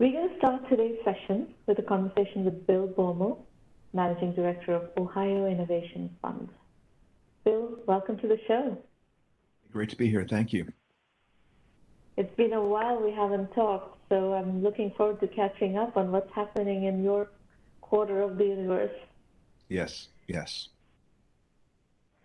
We're going to start today's session with a conversation with Bill Baumel, Managing Director of Ohio Innovation Fund. Bill, welcome to the show. Great to be here. Thank you. It's been a while we haven't talked, so I'm looking forward to catching up on what's happening in your quarter of the universe. Yes, yes.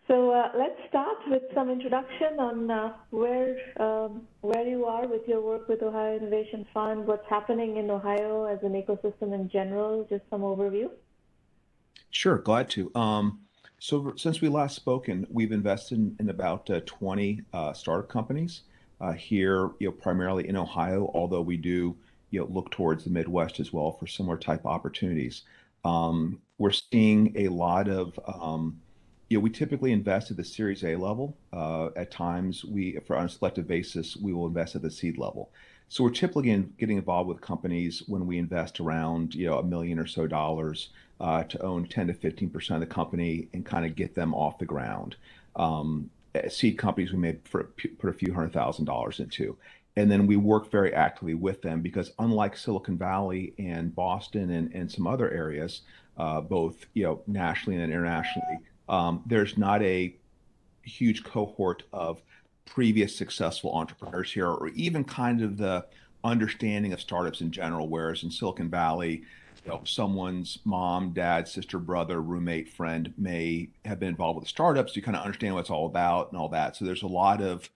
So uh, let's start with some introduction on uh, where um, where you are with your work with Ohio Innovation Fund, what's happening in Ohio as an ecosystem in general, just some overview. Sure, glad to. Um, so since we last spoken, we've invested in, in about uh, 20 uh, startup companies uh, here, you know, primarily in Ohio, although we do you know look towards the Midwest as well for similar type opportunities. Um, we're seeing a lot of um, you know, we typically invest at the Series A level. Uh, at times, we, for on a selective basis, we will invest at the seed level. So we're typically in, getting involved with companies when we invest around, you know, a million or so dollars uh, to own 10 to 15 percent of the company and kind of get them off the ground. Um, seed companies we may put a few hundred thousand dollars into. And then we work very actively with them because unlike Silicon Valley and Boston and, and some other areas, uh, both you know nationally and internationally, um, there's not a huge cohort of previous successful entrepreneurs here, or even kind of the understanding of startups in general. Whereas in Silicon Valley, you know, someone's mom, dad, sister, brother, roommate, friend may have been involved with startups. You kind of understand what it's all about and all that. So there's a lot of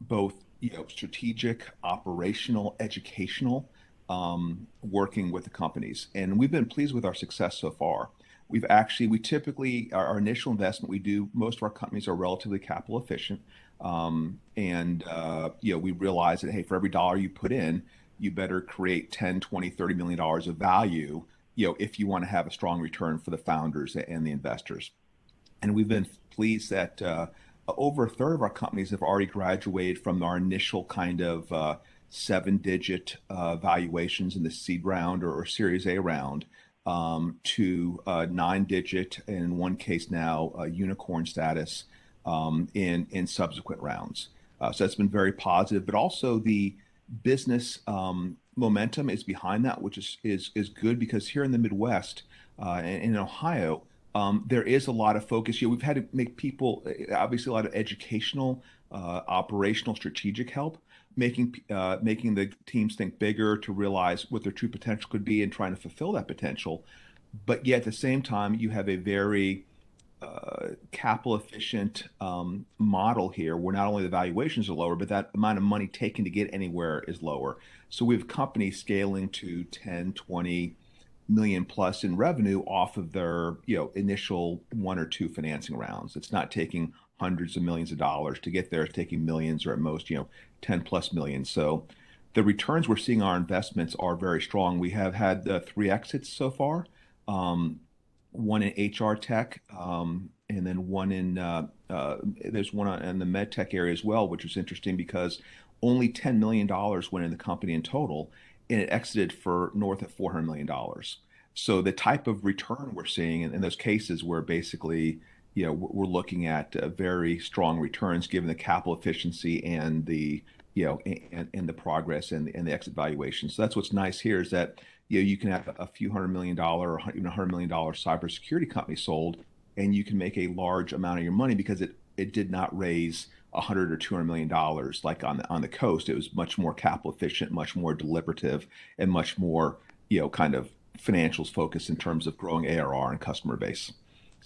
both, you know, strategic, operational, educational um, working with the companies, and we've been pleased with our success so far. We've actually, we typically, our, our initial investment, we do, most of our companies are relatively capital efficient. Um, and, uh, you know, we realize that, hey, for every dollar you put in, you better create 10, 20, 30 million dollars of value, you know, if you want to have a strong return for the founders and the investors. And we've been pleased that uh, over a third of our companies have already graduated from our initial kind of uh, seven digit uh, valuations in the seed round or, or Series A round to uh, nine-digit, and in one case now, unicorn status um, in in subsequent rounds. Uh, so that's been very positive, but also the business um, momentum is behind that, which is good because here in the Midwest, uh, in Ohio, um, there is a lot of focus. We've had to make people obviously a lot of educational, uh, operational, strategic help, making uh, making the teams think bigger to realize what their true potential could be and trying to fulfill that potential. But yet at the same time, you have a very uh, capital efficient um, model here where not only the valuations are lower, but that amount of money taken to get anywhere is lower. So we have companies scaling to 10, 20 million plus in revenue off of their you know initial one or two financing rounds. It's not taking hundreds of millions of dollars to get there. It's taking millions or at most, you know, 10 plus million. So the returns we're seeing on our investments are very strong. We have had uh, three exits so far, um, one in HR tech, um, and then one in, uh, uh, there's one in the med tech area as well, which was interesting because only $10 million went in the company in total, and it exited for north of $400 million. So the type of return we're seeing in, in those cases where basically you know, we're looking at uh, very strong returns given the capital efficiency and the, you know, and, the progress and the, and the exit valuation. So that's what's nice here is that, you know, you can have a few hundred million dollar or even a hundred million dollar cybersecurity company sold, and you can make a large amount of your money because it it did not raise a hundred or two hundred million dollars like on the on the coast. It was much more capital efficient, much more deliberative, and much more, you know, kind of financials focused in terms of growing ARR and customer base.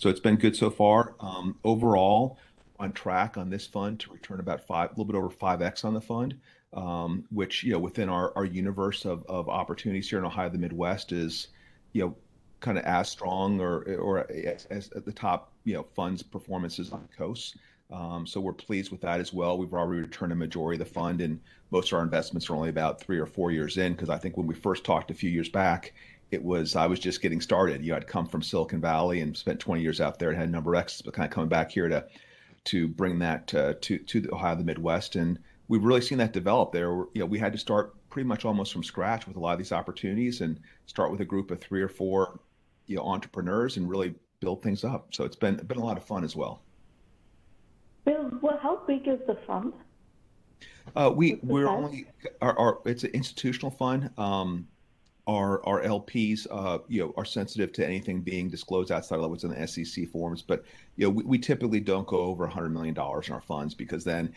So it's been good so far. Um, overall, on track on this fund to return about five, a little bit over five x on the fund, um, which you know within our, our universe of, of opportunities here in Ohio, the Midwest is, you know, kind of as strong or or as, as at the top you know funds performances on the coast. Um, so we're pleased with that as well. We've already returned a majority of the fund, and most of our investments are only about three or four years in. Because I think when we first talked a few years back, it was I was just getting started. You know, I'd come from Silicon Valley and spent 20 years out there and had a number of exits, but kind of coming back here to to bring that uh, to to the Ohio, the Midwest, and we've really seen that develop. There, you know, we had to start pretty much almost from scratch with a lot of these opportunities, and start with a group of three or four, you know, entrepreneurs, and really build things up. So it's been been a lot of fun as well. Bill, well, how big is the fund? Uh, we What's we're only our, our it's an institutional fund. Um, our our LPs, uh, you know, are sensitive to anything being disclosed outside of what's in the SEC forms. But you know, we, we typically don't go over $100 million in our funds because then,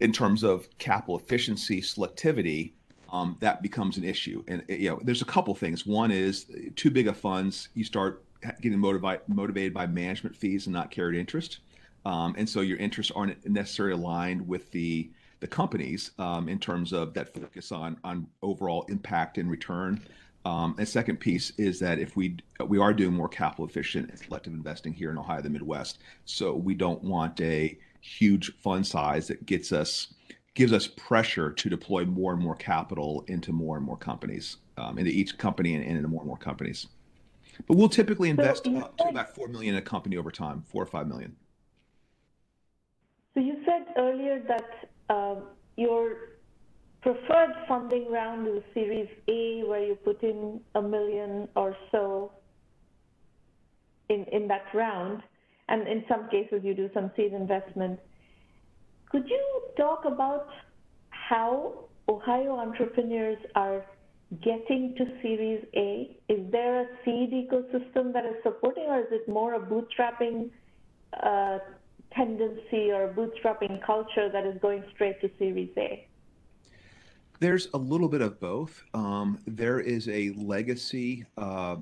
in terms of capital efficiency, selectivity, um, that becomes an issue. And you know, there's a couple things. One is too big of funds, you start getting motivated motivated by management fees and not carried interest, um, and so your interests aren't necessarily aligned with the the companies um, in terms of that focus on on overall impact and return. Um, and second piece is that if we we are doing more capital efficient and selective investing here in Ohio, the Midwest, so we don't want a huge fund size that gets us gives us pressure to deploy more and more capital into more and more companies, um, into each company and, and into more and more companies. But we'll typically invest you up to about four million in a company over time, four or five million. So you said earlier that um, your preferred funding round is Series A, where you put in a million or so in in that round, and in some cases you do some seed investment. Could you talk about how Ohio entrepreneurs are getting to Series A? Is there a seed ecosystem that is supporting, or is it more a bootstrapping uh, tendency or bootstrapping culture that is going straight to Series A? There's a little bit of both. Um, there is a legacy uh,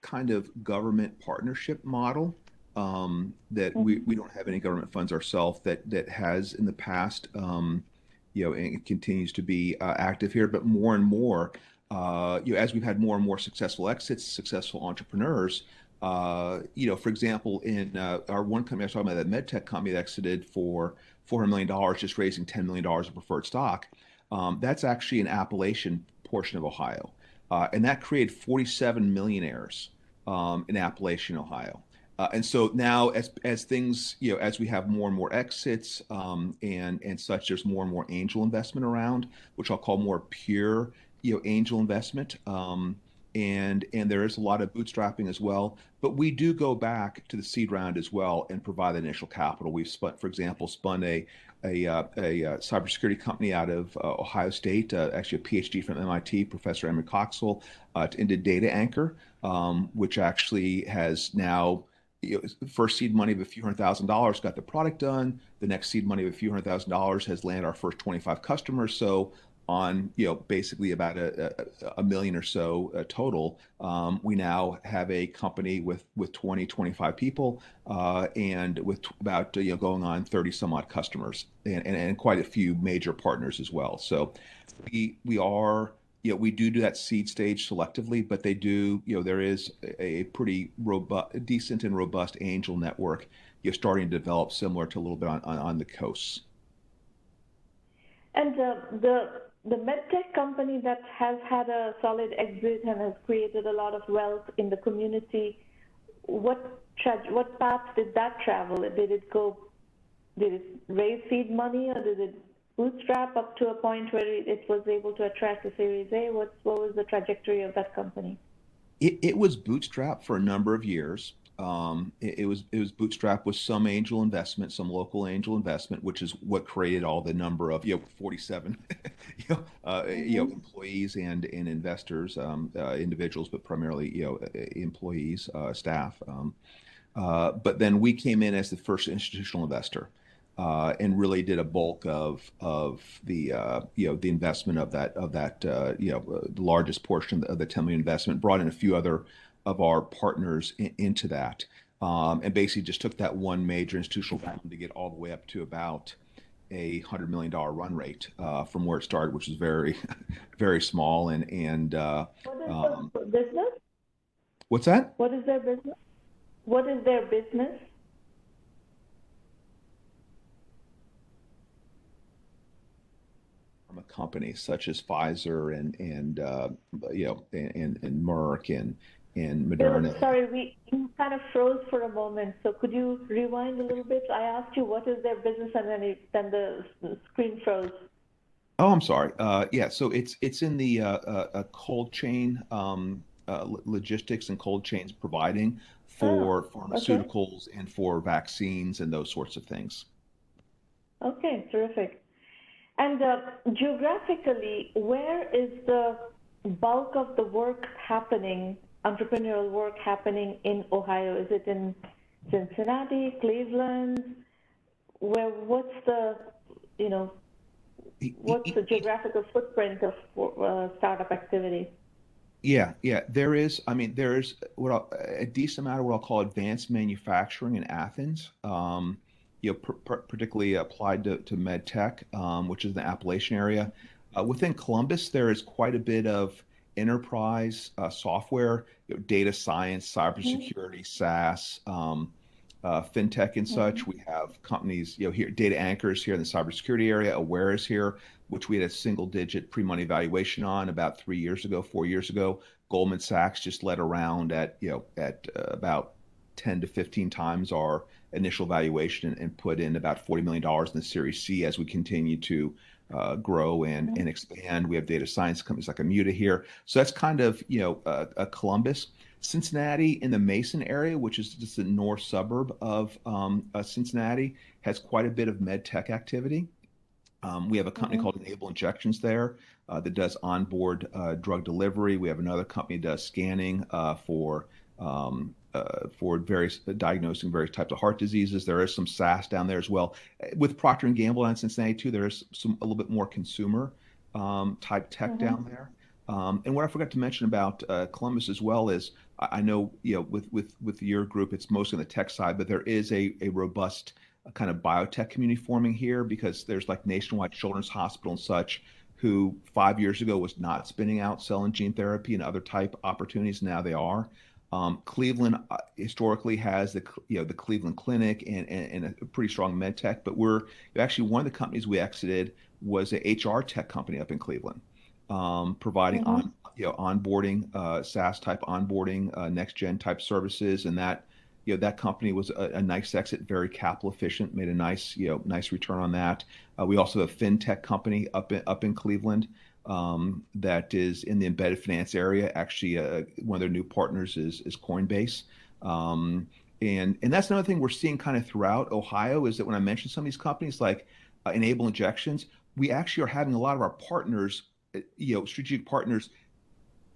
kind of government partnership model um, that we, Mhm. we don't have any government funds ourselves that that has in the past, um, you know, and it continues to be uh, active here. But more and more, uh, you know, as we've had more and more successful exits, successful entrepreneurs, uh, you know, for example, in uh, our one company I was talking about, that med tech company that exited for $400 million, just raising $10 million of preferred stock. Um, that's actually an Appalachian portion of Ohio. Uh, and that created 47 millionaires um, in Appalachian, Ohio. Uh, and so now, as as things, you know, as we have more and more exits um, and and such, there's more and more angel investment around, which I'll call more pure, you know, angel investment. Um, and and there is a lot of bootstrapping as well. But we do go back to the seed round as well and provide the initial capital. We've spun, for example, spun a a, uh, a uh, cybersecurity company out of uh, Ohio State, uh, actually a PhD from MIT, Professor Emery Coxwell, uh, into Data Anchor, um, which actually has now you know, first seed money of a few hundred thousand dollars got the product done. The next seed money of a few hundred thousand dollars has landed our first 25 customers. So on you know basically about a, a, a million or so uh, total. Um, we now have a company with with 20 25 people uh, and with t- about you know going on 30 some odd customers and, and, and quite a few major partners as well. So we we are you know we do do that seed stage selectively but they do you know there is a, pretty robust decent and robust angel network you're starting to develop similar to a little bit on, on, on the coasts. And uh, the the medtech company that has had a solid exit and has created a lot of wealth in the community, what tra- what path did that travel? Did it go? Did it raise seed money, or did it bootstrap up to a point where it, was able to attract a Series A? What what was the trajectory of that company? it, it was bootstrapped for a number of years. Um, it, it was it was bootstrapped with some angel investment, some local angel investment, which is what created all the number of you know 47 you know uh, you know Mm-hmm. employees and and investors, um, uh, individuals, but primarily you know employees, uh, staff. Um, uh, but then we came in as the first institutional investor. Uh, and really did a bulk of of the uh, you know the investment of that of that uh, you know uh, the largest portion of the 10 million investment brought in a few other of our partners in, into that um, and basically just took that one major institutional round to get all the way up to about a hundred million dollar run rate uh, from where it started, which is very very small and and uh, What is um, business? what's that? What is their business? What is their business? From a company such as Pfizer and and uh, you know and and Merck and Bill, Moderna sorry, we you kind of froze for a moment. So could you rewind a little bit? I asked you what is their business, and then it, then the screen froze. Oh, I'm sorry. Uh, yeah, so it's it's in the uh, uh, uh, cold chain um, uh, logistics and cold chains providing Oh, for okay. pharmaceuticals and for vaccines and those sorts of things. Okay, terrific. And uh, geographically, where is the bulk of the work happening, entrepreneurial work happening in Ohio? Is it in Cincinnati, Cleveland? Where what's the you know what's the geographical footprint of uh, startup activity? Yeah, yeah, there is. I mean, there is what I'll, a decent amount of what I'll call advanced manufacturing in Athens. Um, you know, particularly applied to, to med tech, um, which is the Appalachian area. Uh, within Columbus, there is quite a bit of enterprise uh, software, you know, data science, cybersecurity, mm-hmm. SaaS, um, uh, fintech, and such. Mm-hmm. We have companies, you know, here data anchors here in the cybersecurity area. Aware is here, which we had a single-digit pre-money valuation on about three years ago, four years ago. Goldman Sachs just led around at you know at uh, about 10 to 15 times our initial valuation and put in about $40 million in the Series C as we continue to uh, grow and, mm-hmm. and expand. We have data science companies like Immuta here. So that's kind of, you know, uh, a Columbus. Cincinnati in the Mason area, which is just a north suburb of um, uh, Cincinnati, has quite a bit of med tech activity. Um, we have a company mm-hmm. called Enable Injections there uh, that does onboard uh, drug delivery. We have another company that does scanning uh, for um, uh, for various uh, diagnosing various types of heart diseases. There is some SaaS down there as well. With Procter and Gamble and Cincinnati too, there is some a little bit more consumer um, type tech mm-hmm. down there. Um, and what I forgot to mention about uh, Columbus as well is I, I know you know with with with your group it's mostly on the tech side, but there is a a robust uh, kind of biotech community forming here because there's like Nationwide Children's Hospital and such who five years ago was not spinning out cell and gene therapy and other type opportunities. Now they are. Um, Cleveland uh, historically has the you know the Cleveland Clinic and, and, and, a pretty strong med tech, but we're actually one of the companies we exited was a HR tech company up in Cleveland, um, providing mm-hmm. on you know onboarding uh, SaaS type onboarding, uh, next gen type services, and that you know that company was a, a, nice exit, very capital efficient, made a nice you know nice return on that. Uh, we also have a fintech company up in, up in Cleveland um, that is in the embedded finance area. Actually, uh, one of their new partners is is Coinbase. Um, and and that's another thing we're seeing kind of throughout Ohio is that when I mention some of these companies like uh, Enable Injections, we actually are having a lot of our partners, uh, you know, strategic partners,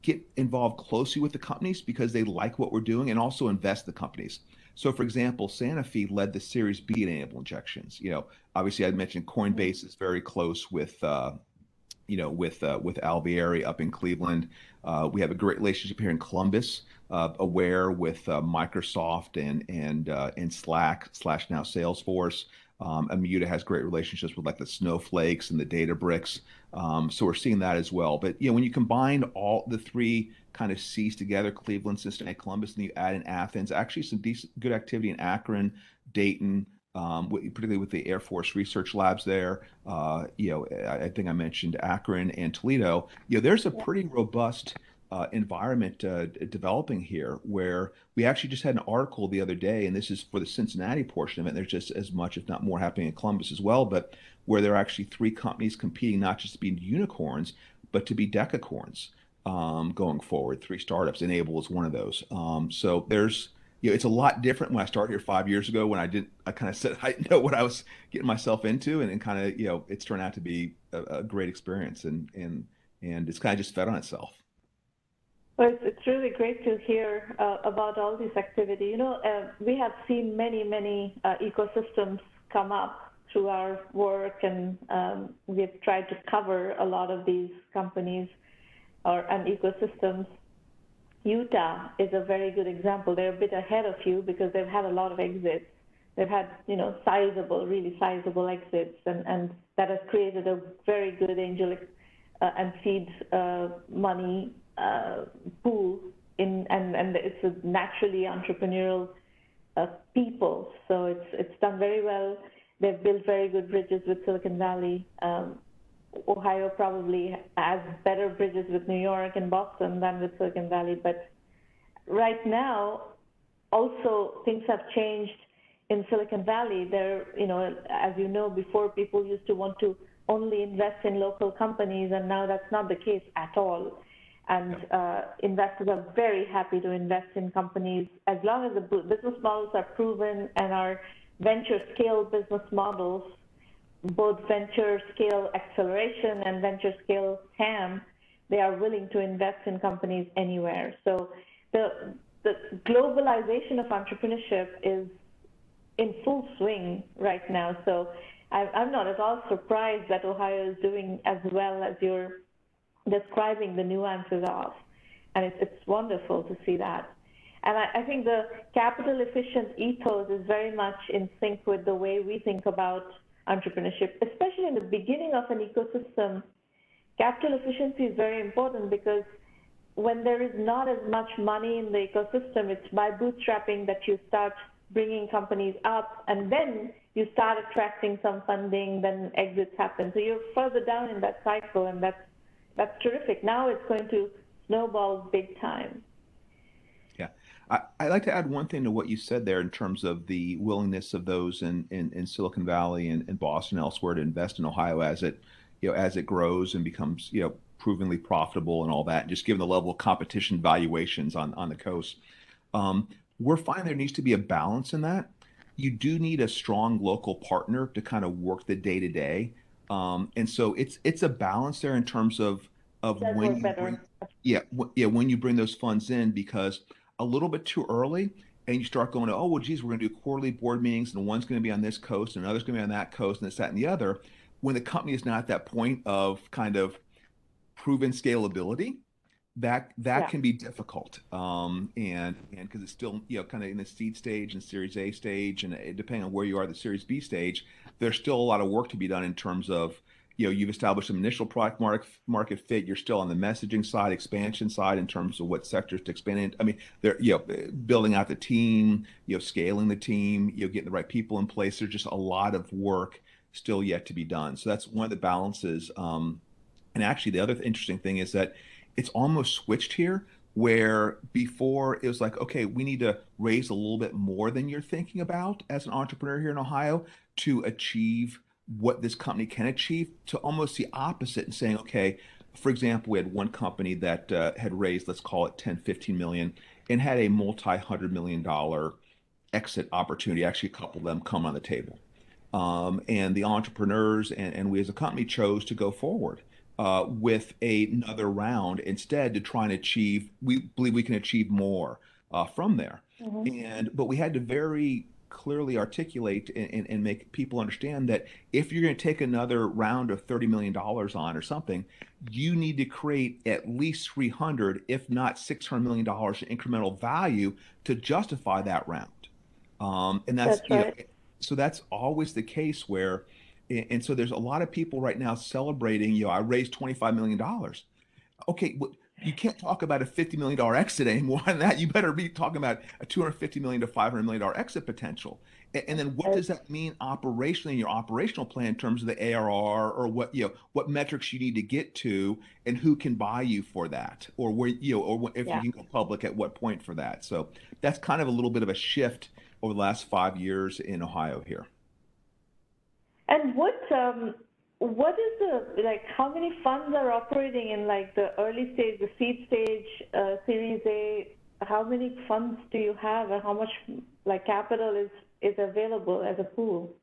get involved closely with the companies because they like what we're doing and also invest the companies. So, for example, Sanofi led the Series B Enable Injections. You know, obviously, I mentioned Coinbase is very close with uh, you know, with uh, with Alviere up in Cleveland. Uh, we have a great relationship here in Columbus. Uh, aware with uh, Microsoft and and uh, and Slack slash now Salesforce. Um, Immuta has great relationships with like the Snowflakes and the Databricks. Um, so we're seeing that as well. But you know, when you combine all the three kind of C's together, Cleveland, Cincinnati, Columbus, and you add in Athens, actually some decent good activity in Akron, Dayton, um, particularly with the Air Force Research Labs there. Uh, you know, I, I, think I mentioned Akron and Toledo. You know, there's a pretty robust uh, environment uh, developing here where we actually just had an article the other day, and this is for the Cincinnati portion of it. There's just as much, if not more, happening in Columbus as well, but where there are actually three companies competing not just to be unicorns, but to be decacorns um, going forward. Three startups. Enable is one of those. Um, so there's you know, it's a lot different when I started here five years ago when I didn't, I kind of said I know what I was getting myself into and, and kind of, you know, it's turned out to be a, a great experience and, and, and it's kind of just fed on itself. Well, it's, it's really great to hear uh, about all this activity. You know, uh, we have seen many, many uh, ecosystems come up through our work, and um, we've tried to cover a lot of these companies or and ecosystems. Utah is a very good example. They're a bit ahead of you because they've had a lot of exits. They've had, you know, sizable, really sizable exits, and, and that has created a very good angel uh, and seed uh, money uh, pool in, and, and it's a naturally entrepreneurial uh, people. So it's it's done very well. They've built very good bridges with Silicon Valley. Um, Ohio probably has better bridges with New York and Boston than with Silicon Valley. But right now, also things have changed in Silicon Valley. There, you know, as you know, before people used to want to only invest in local companies, and now that's not the case at all. And uh, investors are very happy to invest in companies as long as the business models are proven and are venture scale business models both venture scale acceleration and venture scale TAM, they are willing to invest in companies anywhere. So the the globalization of entrepreneurship is in full swing right now. So I'm not at all surprised that Ohio is doing as well as you're describing the nuances of. And it's, it's wonderful to see that. And I, I think the capital efficient ethos is very much in sync with the way we think about entrepreneurship, especially in the beginning of an ecosystem. Capital efficiency is very important because when there is not as much money in the ecosystem, it's by bootstrapping that you start bringing companies up, and then you start attracting some funding, then exits happen. So you're further down in that cycle, and that's that's terrific. Now it's going to snowball big time. I, would like to add one thing to what you said there in terms of the willingness of those in, in, in Silicon Valley and, and Boston elsewhere to invest in Ohio as it you know as it grows and becomes you know provenly profitable and all that, just given the level of competition valuations on, on the coast. Um, we're finding there needs to be a balance in that. You do need a strong local partner to kind of work the day to day. And so it's it's a balance there in terms of of when you bring, yeah w- yeah when you bring those funds in because a little bit too early and you start going to, oh well geez we're going to do quarterly board meetings and one's going to be on this coast and another's going to be on that coast and this that and the other when the company is not at that point of kind of proven scalability, that that yeah. can be difficult. Um, and and because it's still you know kind of in the seed stage and Series A stage, and depending on where you are, the Series B stage, there's still a lot of work to be done in terms of you know you've established some initial product market market fit. You're still on the messaging side, expansion side in terms of what sectors to expand in. I mean, they're you know building out the team, you know scaling the team, you know getting the right people in place. There's just a lot of work still yet to be done. So that's one of the balances. Um, and actually, the other interesting thing is that it's almost switched here where before it was like, okay, we need to raise a little bit more than you're thinking about as an entrepreneur here in Ohio to achieve what this company can achieve, to almost the opposite and saying, okay, for example, we had one company that uh, had raised, let's call it 10, 15 million, and had a multi hundred million dollar exit opportunity. Actually, a couple of them come on the table. Um, and the entrepreneurs and, and we as a company chose to go forward uh, with a, another round instead to try and achieve. We believe we can achieve more uh, from there. Mm-hmm. And but we had to very clearly articulate and, and, and, make people understand that if you're going to take another round of $30 million on or something, you need to create at least 300, if not $600 million in incremental value to justify that round. Um, and that's, that's right. you know, so that's always the case where and so there's a lot of people right now celebrating you know i raised 25 million dollars okay well, you can't talk about a 50 million dollar exit anymore than that. You better be talking about a 250 million to 500 million dollar exit potential. And, and then what does that mean operationally in your operational plan in terms of the arr or what you know what metrics you need to get to and who can buy you for that? Or where you know or if yeah. you can go public at what point for that? So that's kind of a little bit of a shift over the last five years in ohio here. And what um, what is the like? How many funds are operating in like the early stage, the seed stage, uh, Series A? How many funds do you have, and how much like capital is is available as a pool?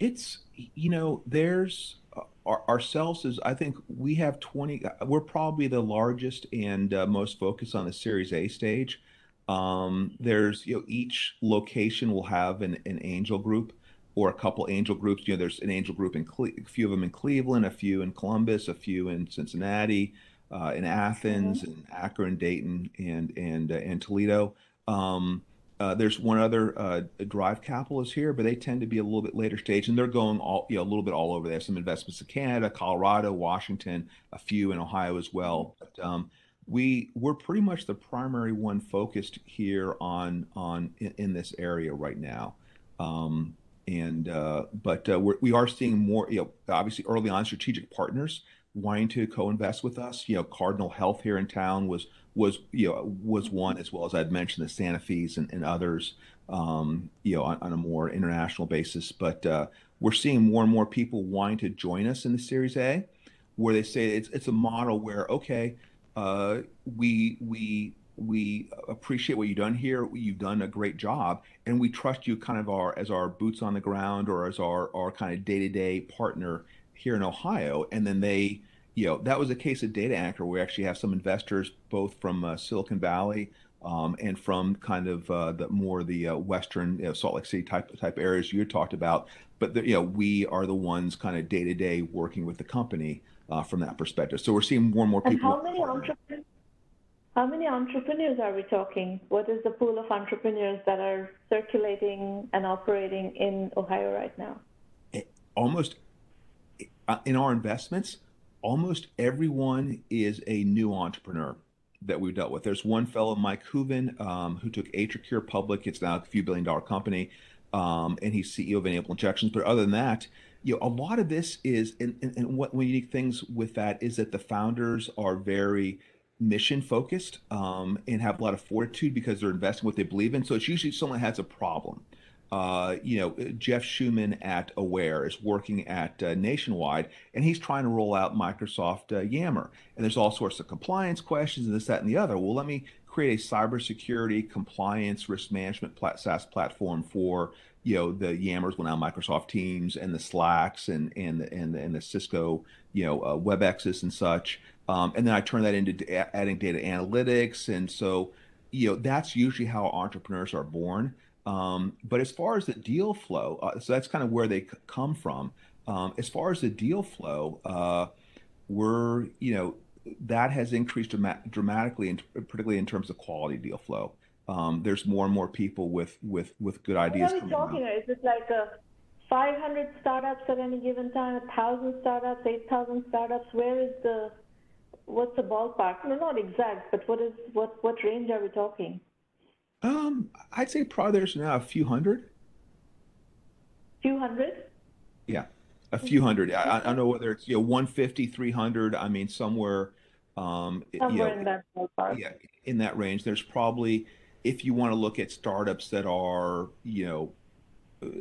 It's you know there's uh, our, ourselves is I think we have 20 we're probably the largest and uh, most focused on the series A stage um, there's you know each location will have an, an angel group or a couple angel groups. You know, there's an angel group in Cle- a few of them in Cleveland, a few in Columbus, a few in Cincinnati, uh, in Athens, mm-hmm. and Akron, Dayton, and and uh, and Toledo. Um, uh, there's one other uh, Drive Capital is here, but they tend to be a little bit later stage, and they're going all you know a little bit all over. They have some investments in Canada, Colorado, Washington, a few in Ohio as well. But um, we we're pretty much the primary one focused here on on in, in this area right now. Um, and uh, but uh, we're, we are seeing more. You know, obviously early on, strategic partners wanting to co-invest with us. You know, Cardinal Health here in town was was you know was one as well as I'd mentioned the Sanofi's and, and others. Um, you know, on, on, a more international basis, but uh, we're seeing more and more people wanting to join us in the Series A, where they say it's it's a model where okay, uh, we we we appreciate what you've done here. You've done a great job, and we trust you kind of our as our boots on the ground or as our our kind of day to day partner here in Ohio. And then they, you know, that was a case of Data Anchor. We actually have some investors both from uh, Silicon Valley um, and from kind of uh, the more the uh, western you know, Salt Lake City type type areas you talked about. But the, you know, we are the ones kind of day to day working with the company uh, from that perspective. So we're seeing more and more And people. how many entrepreneurs? How many entrepreneurs are we talking? What is the pool of entrepreneurs that are circulating and operating in Ohio right now? almost uh, in our investments, almost everyone is a new entrepreneur that we've dealt with. There's one fellow, Mike Hooven, um, who took AtriCure public. It's now a few billion dollar company, um, and he's CEO of Enable Injections. But other than that, you know, a lot of this is, and, and, and what unique things with that is that the founders are very mission focused um, and have a lot of fortitude because they're investing what they believe in. So it's usually someone has a problem uh, you know, Jeff Schumann at Aware is working at uh, Nationwide, and he's trying to roll out Microsoft uh, Yammer. And there's all sorts of compliance questions and this, that, and the other. Well, let me create a cybersecurity compliance risk management plat- SaaS platform for you know the Yammers, well now Microsoft Teams and the Slacks and and and and the Cisco you know uh, WebExes and such. Um, and then I turn that into adding data analytics, and so you know that's usually how entrepreneurs are born. Um, but as far as the deal flow, uh, so that's kind of where they c- come from. Um, as far as the deal flow, uh, we're, you know, that has increased drama- dramatically, in, particularly in terms of quality deal flow. Um, there's more and more people with with with good ideas. What are we coming out. talking? Is it like a 500 startups at any given time, a 1,000 startups, 8,000 startups? Where is the, what's the ballpark? No, not exact, but what is what what range are we talking? Um, I'd say probably there's now a few hundred. Few hundred? Yeah, a few hundred. I, I don't know whether it's you know 150, 300. I mean somewhere, um, you Somewhere know, in that ballpark. yeah, in that range. There's probably, if you want to look at startups that are, you know,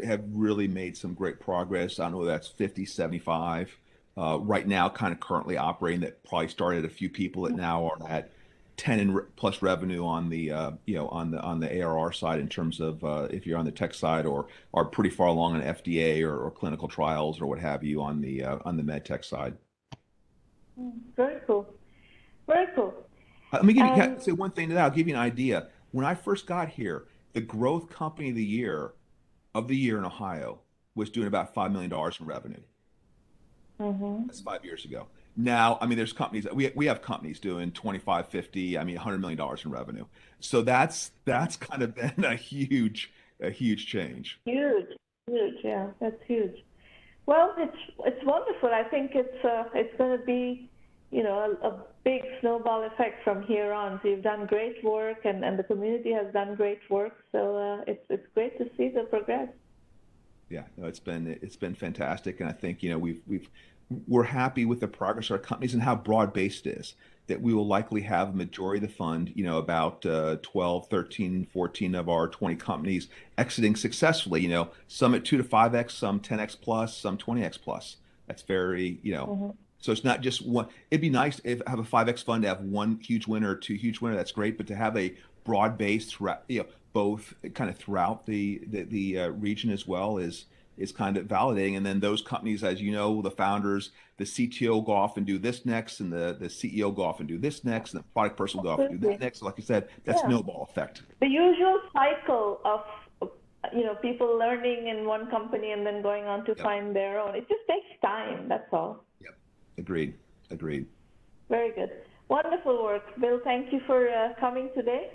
have really made some great progress. I don't know that's 50, 75. Uh, right now, kind of currently operating that probably started a few people that now are at 10 and re- plus revenue on the uh, you know on the on the ARR side in terms of uh, if you're on the tech side or are pretty far along in FDA or, or clinical trials or what have you on the uh, on the med tech side. Very cool. Very cool. Uh, Let me give you Um, say one thing to that. I'll give you an idea. When I first got here, the growth company of the year of the year in Ohio was doing about five million dollars in revenue. Hmm That's five years ago. Now, I mean, there's companies we we have companies doing 25, 50, I mean, 100 million dollars in revenue. So that's that's kind of been a huge a huge change. Huge, huge. Yeah, that's huge. Well, it's it's wonderful. I think it's uh, it's going to be, you know, a, a big snowball effect from here on. So you've done great work, and, and the community has done great work. So uh, it's it's great to see the progress. Yeah, no, it's been it's been fantastic, and I think you know we've we've we're happy with the progress of our companies and how broad based it is. That we will likely have a majority of the fund, you know, about uh, 12, 13, 14 of our 20 companies exiting successfully. You know, some at two to five x, some 10x plus, some 20x plus. That's very, you know, hmm so it's not just one. It'd be nice if have a 5x fund to have one huge winner or two huge winner. That's great, but to have a broad based, you know, both kind of throughout the the, the uh, region as well is is kind of validating. And then those companies, as you know, the founders, the CTO go off and do this next, and the the CEO go off and do this next, and the product person will go off and do that next. Like you said, that's Yeah. snowball effect. The usual cycle of, of, you know, people learning in one company and then going on to Yep. find their own. It just takes time. That's all. Yep. Agreed. Agreed. Very good. Wonderful work. Bill, thank you for uh, coming today.